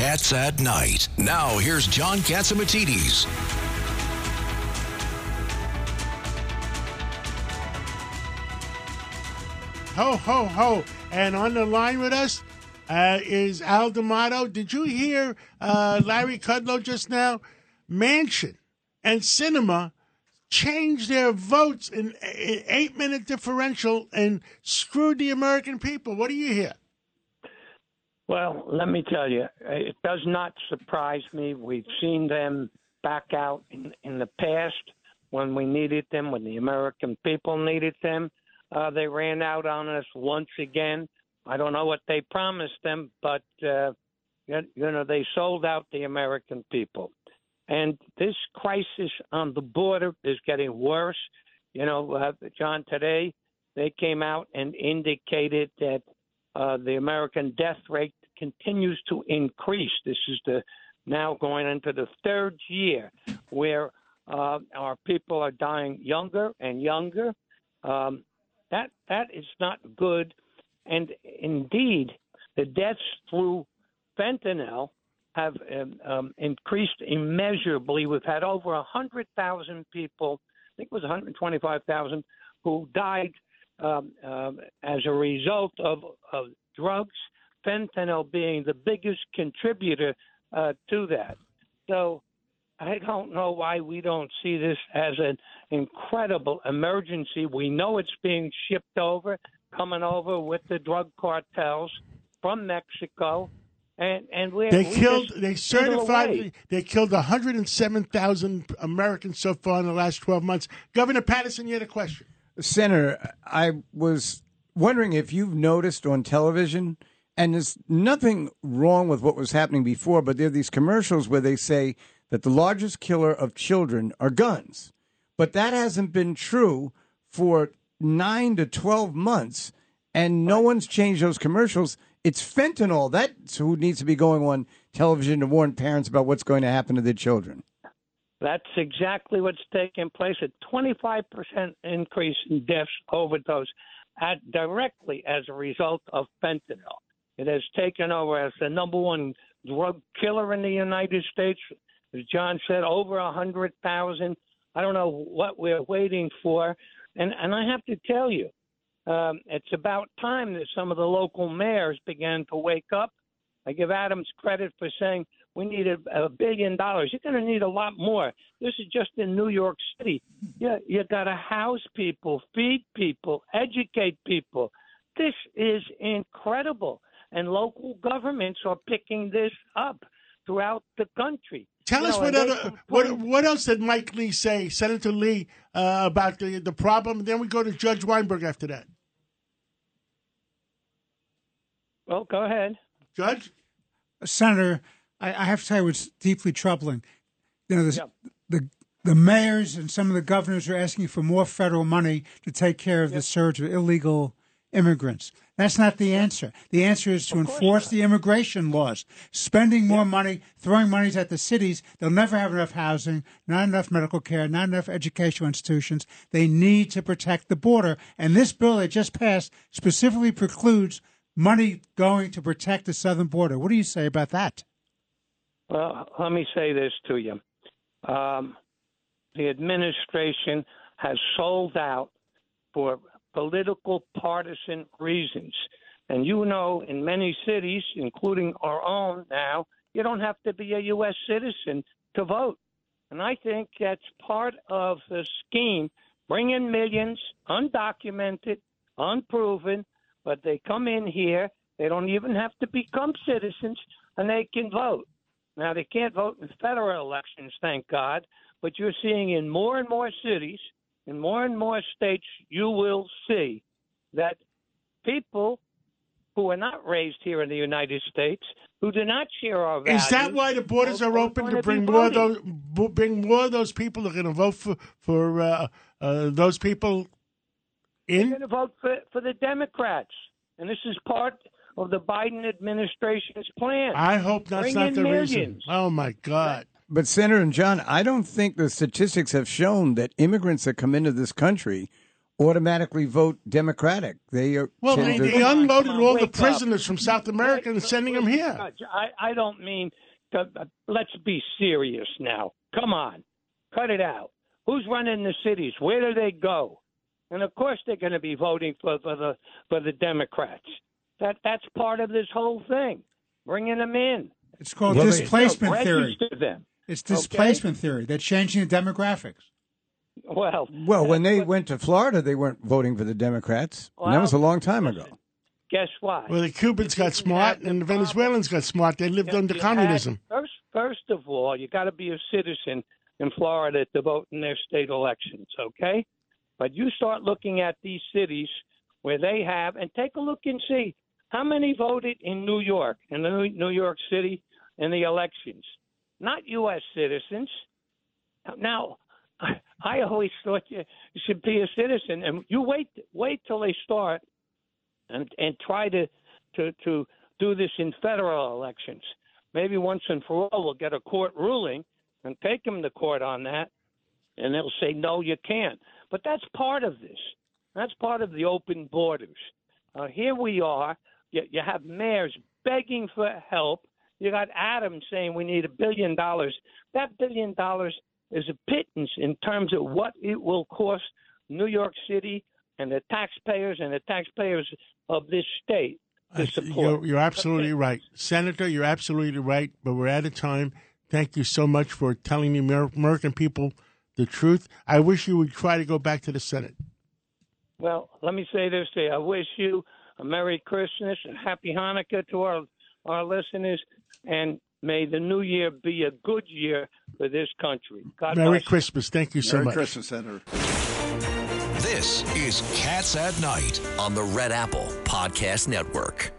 Cats at Night. Now, here's John Catsimatidis. Ho, ho, ho. And on the line with us uh, is Al D'Amato. Did you hear uh, Larry Kudlow just now? Manchin and Sinema changed their votes in an eight minute differential and screwed the American people. What do you hear? Well, let me tell you, it does not surprise me. We've seen them back out in, in the past when we needed them, when the American people needed them. Uh, they ran out on us once again. I don't know what they promised them, but uh, you know they sold out the American people. And this crisis on the border is getting worse. You know, uh, John, today they came out and indicated that uh, the American death rate continues to increase. This is the now going into the third year where uh, our people are dying younger and younger. Um, that that is not good, and indeed, the deaths through fentanyl have um, um, increased immeasurably. We've had over a hundred thousand people. I think it was 125,000 who died um, um, as a result of, of drugs. Fentanyl being the biggest contributor uh, to that. So I don't know why we don't see this as an incredible emergency. We know it's being shipped over, coming over with the drug cartels from Mexico. And, and we they killed they certified they killed 107,000 Americans so far in the last 12 months. Governor Paterson, you had a question. Senator, I was wondering if you've noticed on television and there's nothing wrong with what was happening before, but there are these commercials where they say that the largest killer of children are guns. But that hasn't been true for nine to 12 months, and no one's changed those commercials. It's fentanyl. That's who needs to be going on television to warn parents about what's going to happen to their children. That's exactly what's taking place. A 25% increase in deaths, overdose, at, directly as a result of fentanyl. It has taken over as the number one drug killer in the United States as John said, over a hundred thousand. I don't know what we're waiting for, and and I have to tell you, um, it's about time that some of the local mayors began to wake up. I give Adams credit for saying we need a, a billion dollars. You're going to need a lot more. This is just in New York City. Yeah, you got to house people, feed people, educate people. This is incredible, and local governments are picking this up throughout the country. Tell us what other what what else did Mike Lee say, Senator Lee, uh, about the the problem? then we go to Judge Weinberg after that. Well, go ahead, Judge. Senator, I, I have to tell you, it's deeply troubling. You know, yeah. the the mayors and some of the governors are asking for more federal money to take care of the surge of illegal immigrants. That's not the answer. The answer is to enforce not. the immigration laws. Spending more yeah. money, throwing monies at the cities, they'll never have enough housing, not enough medical care, not enough educational institutions. They need to protect the border. And this bill that just passed specifically precludes money going to protect the southern border. What do you say about that? Well, let me say this to you. Um, the administration has sold out for political partisan reasons. And you know, in many cities, including our own now, you don't have to be a U.S. citizen to vote. And I think that's part of the scheme. Bring in millions, undocumented, unproven, but they come in here. They don't even have to become citizens, and they can vote. Now, they can't vote in federal elections, thank God, but you're seeing in more and more cities – in more and more states, you will see that people who are not raised here in the United States, who do not share our values. Is that why the borders are open to bring more of those bring more of those people that are going to vote for for uh, uh, those people in? They're going to vote for for the Democrats, and this is part of the Biden administration's plan. I hope that's Bring not the millions. reason. Oh my God! But Senator and John, I don't think the statistics have shown that immigrants that come into this country automatically vote Democratic. They are Well, tend they, to- they unloaded on, all the wake up. prisoners from South America and sending them here. I, I don't mean. To, uh, let's be serious now. Come on, cut it out. Who's running the cities? Where do they go? And of course, they're going to be voting for, for the for the Democrats. That that's part of this whole thing. Bringing them in. It's called Well, displacement theory. them. It's displacement theory. They're changing the demographics. Well, well, when they what- went to Florida, they weren't voting for the Democrats. and that was a long time ago. guess what? Well, the Cubans got smart and the Venezuelans got smart. They lived under You had- communism. First, first of all, you got to be a citizen in Florida to vote in their state elections, okay? But you start looking at these cities where they have, and take a look and see how many voted in New York, in the New New York City, in the elections. Not U.S. citizens. Now, I, always thought you should be a citizen, and you wait, wait till they start, and and try to to to do this in federal elections. Maybe once and for all, we'll get a court ruling and take them to court on that, and they'll say no, you can't. But that's part of this. That's part of the open borders. Uh, here we are. You, you have mayors begging for help. You got Adams saying we need a billion dollars. That billion dollars is a pittance in terms of what it will cost New York City and the taxpayers and the taxpayers of this state to support. You're, you're absolutely right. Senator, you're absolutely right, but we're out of time. Thank you so much for telling the American people the truth. I wish you would try to go back to the Senate. Well, let me say this to you. I wish you a Merry Christmas and Happy Hanukkah to our our listeners, and may the new year be a good year for this country. God Merry bless you. Christmas. Thank you so Merry much. Christmas, Senator. This is Cats at Night. on the Red Apple Podcast Network.